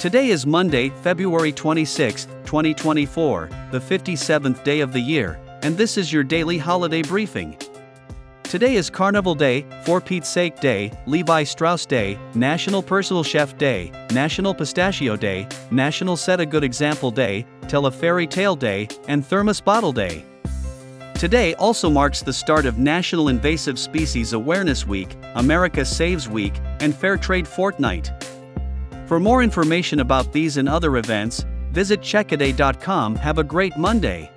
Today is Monday, February 26, 2024, the 57th day of the year, and this is your daily holiday briefing. Today is Carnival Day, For Pete's Sake Day, Levi Strauss Day, National Personal Chef Day, National Pistachio Day, National Set a Good Example Day, Tell a Fairy Tale Day, and Thermos Bottle Day. Today also marks the start of National Invasive Species Awareness Week, America Saves Week, and Fair Trade Fortnight. For more information about these and other events, visit checkiday.com. Have a great Monday.